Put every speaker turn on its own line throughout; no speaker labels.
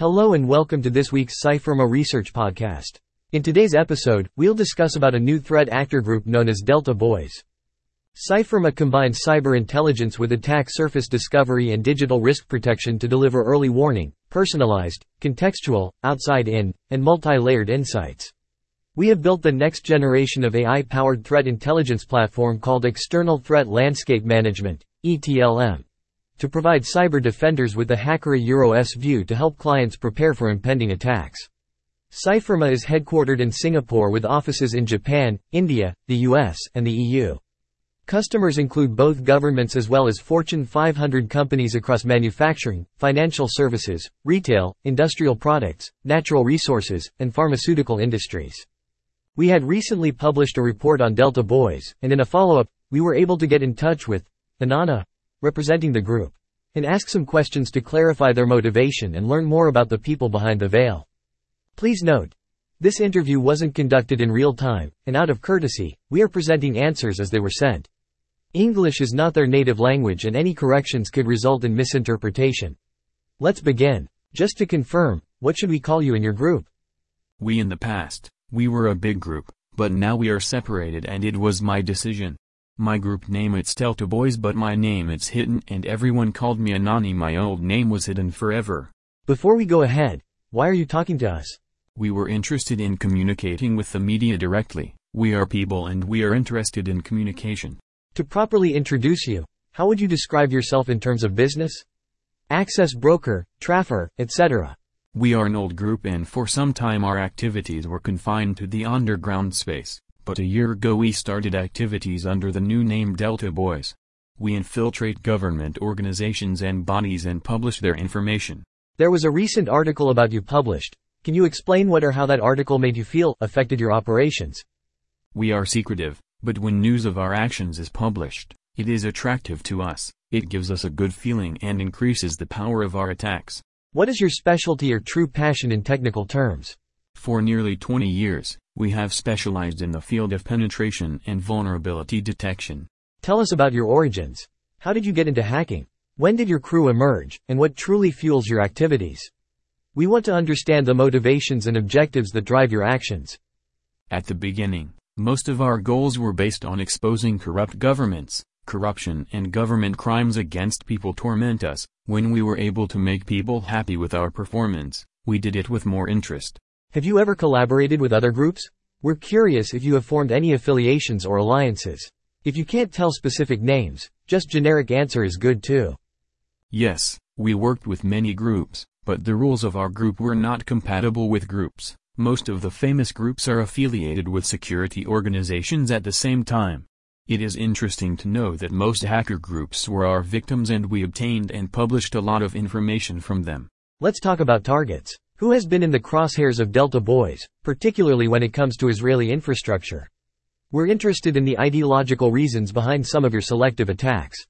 Hello and welcome to this week's Cyfirma Research Podcast. In today's episode, we'll discuss about a new threat actor group known as Delta Boys. Cyfirma combines cyber intelligence with attack surface discovery and digital risk protection to deliver early warning, personalized, contextual, outside-in, and multi-layered insights. We have built the next generation of AI-powered threat intelligence platform called External Threat Landscape Management, ETLM to provide cyber defenders with the Hackera EuroS view to help clients prepare for impending attacks. Cyfirma is headquartered in Singapore with offices in Japan, India, the US, and the EU. Customers include both governments as well as Fortune 500 companies across manufacturing, financial services, retail, industrial products, natural resources, and pharmaceutical industries. We had recently published a report on Delta Boys, and in a follow-up, we were able to get in touch with Anana, representing the group, and ask some questions to clarify their motivation and learn more about the people behind the veil. Please note, this interview wasn't conducted in real time, and out of courtesy, we are presenting answers as they were sent. English is not their native language and any corrections could result in misinterpretation. Let's begin. Just to confirm, what should we call you in your group?
We in the past, we were a big group, but now we are separated and it was my decision. My group name it's Delta Boys but my name it's hidden and everyone called me Anani my old name was hidden forever.
Before we go ahead, why are you talking to us?
We were interested in communicating with the media directly. We are people and we are interested in communication.
To properly introduce you, how would you describe yourself in terms of business? Access broker, traffer, etc.
We are an old group and for some time our activities were confined to the underground space but a year ago we started activities under the new name Delta Boys. We infiltrate government organizations and bodies and publish their information.
There was a recent article about you published. Can you explain what or how that article made you feel affected your operations?
We are secretive, but when news of our actions is published, it is attractive to us, it gives us a good feeling and increases the power of our attacks.
What is your specialty or true passion in technical terms?
For nearly 20 years, we have specialized in the field of penetration and vulnerability detection.
Tell us about your origins. How did you get into hacking? When did your crew emerge, and what truly fuels your activities? We want to understand the motivations and objectives that drive your actions.
At the beginning, most of our goals were based on exposing corrupt governments. Corruption and government crimes against people torment us. When we were able to make people happy with our performance, we did it with more interest.
Have you ever collaborated with other groups? We're curious if you have formed any affiliations or alliances. If you can't tell specific names, just generic answer is good too.
Yes, we worked with many groups, but the rules of our group were not compatible with groups. Most of the famous groups are affiliated with security organizations at the same time. It is interesting to know that most hacker groups were our victims and we obtained and published a lot of information from them.
Let's talk about targets. Who has been in the crosshairs of Delta Boys, particularly when it comes to Israeli infrastructure? We're interested in the ideological reasons behind some of your selective attacks.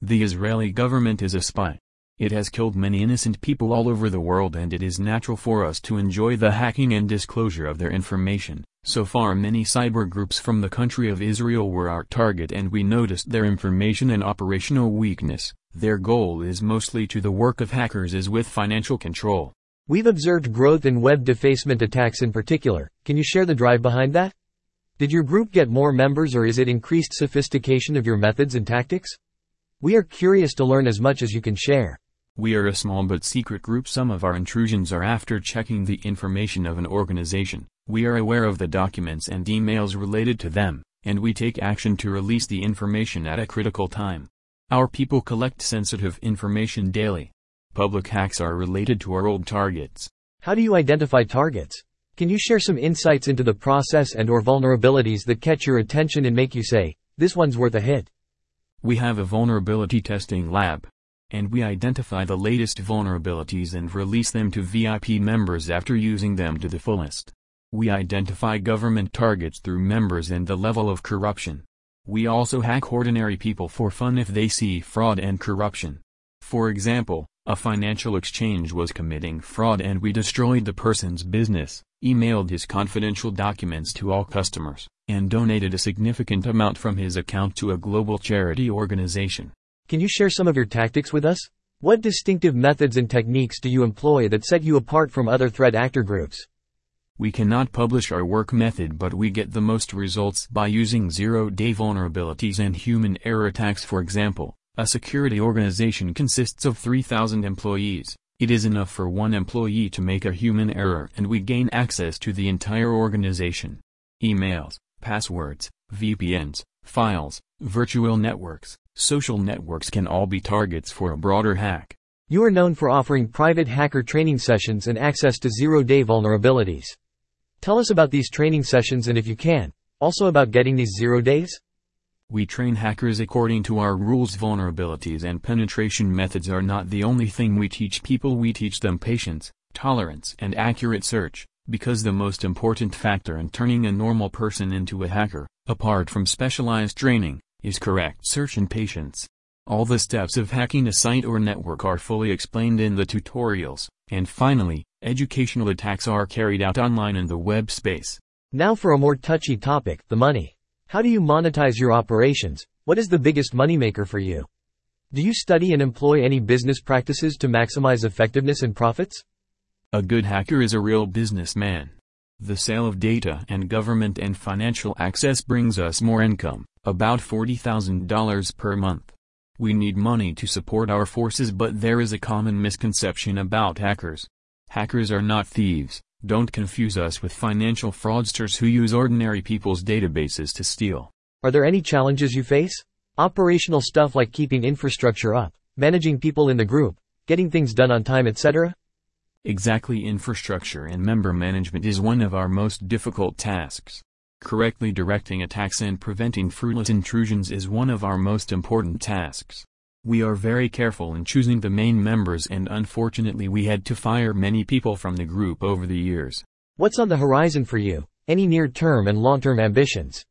The Israeli government is a spy. It has killed many innocent people all over the world and it is natural for us to enjoy the hacking and disclosure of their information. So far many cyber groups from the country of Israel were our target and we noticed their information and operational weakness. Their goal is mostly to the work of hackers is with financial control.
We've observed growth in web defacement attacks in particular. Can you share the drive behind that? Did your group get more members or is it increased sophistication of your methods and tactics? We are curious to learn as much as you can share.
We are a small but secret group. Some of our intrusions are after checking the information of an organization. We are aware of the documents and emails related to them, and we take action to release the information at a critical time. Our people collect sensitive information daily, Public hacks are related to our old targets.
How do you identify targets? Can you share some insights into the process and or vulnerabilities that catch your attention and make you say, this one's worth a hit?
We have a vulnerability testing lab. And we identify the latest vulnerabilities and release them to VIP members after using them to the fullest. We identify government targets through members and the level of corruption. We also hack ordinary people for fun if they see fraud and corruption. For example, a financial exchange was committing fraud and we destroyed the person's business, emailed his confidential documents to all customers, and donated a significant amount from his account to a global charity organization.
Can you share some of your tactics with us? What distinctive methods and techniques do you employ that set you apart from other threat actor groups?
We cannot publish our work method but we get the most results by using zero-day vulnerabilities and human error attacks for example. A security organization consists of 3,000 employees. It is enough for one employee to make a human error and we gain access to the entire organization. Emails, passwords, VPNs, files, virtual networks, social networks can all be targets for a broader hack.
You are known for offering private hacker training sessions and access to zero-day vulnerabilities. Tell us about these training sessions and if you can, also about getting these zero days?
We train hackers according to our rules vulnerabilities and penetration methods are not the only thing we teach people we teach them patience, tolerance and accurate search, because the most important factor in turning a normal person into a hacker, apart from specialized training, is correct search and patience. All the steps of hacking a site or network are fully explained in the tutorials, and finally, educational attacks are carried out online in the web space.
Now for a more touchy topic, the money. How do you monetize your operations? What is the biggest moneymaker for you? Do you study and employ any business practices to maximize effectiveness and profits?
A good hacker is a real businessman. The sale of data and government and financial access brings us more income, about $40,000 per month. We need money to support our forces but there is a common misconception about hackers. Hackers are not thieves, don't confuse us with financial fraudsters who use ordinary people's databases to steal.
Are there any challenges you face? Operational stuff like keeping infrastructure up, managing people in the group, getting things done on time etc.?
Exactly infrastructure and member management is one of our most difficult tasks. Correctly directing attacks and preventing fruitless intrusions is one of our most important tasks. We are very careful in choosing the main members and unfortunately we had to fire many people from the group over the years.
What's on the horizon for you? Any near-term and long-term ambitions?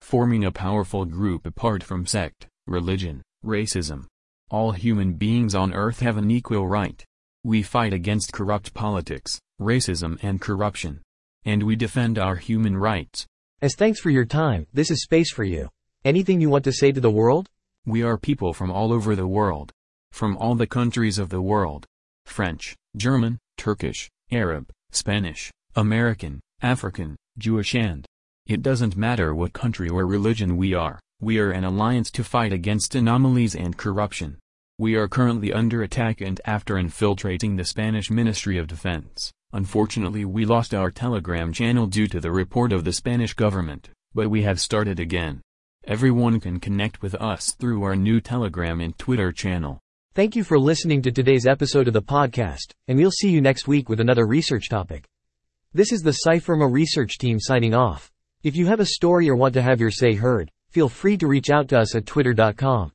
Forming a powerful group apart from sect, religion, racism. All human beings on earth have an equal right. We fight against corrupt politics, racism and corruption. And we defend our human rights.
As thanks for your time, this is space for you. Anything you want to say to the world?
We are people from all over the world. From all the countries of the world. French, German, Turkish, Arab, Spanish, American, African, Jewish and. It doesn't matter what country or religion we are, we are an alliance to fight against anomalies and corruption. We are currently under attack and after infiltrating the Spanish Ministry of Defense, unfortunately we lost our Telegram channel due to the report of the Spanish government, but we have started again. Everyone can connect with us through our new Telegram and Twitter channel.
Thank you for listening to today's episode of the podcast, and we'll see you next week with another research topic. This is the Cyfirma research team signing off. If you have a story or want to have your say heard, feel free to reach out to us at twitter.com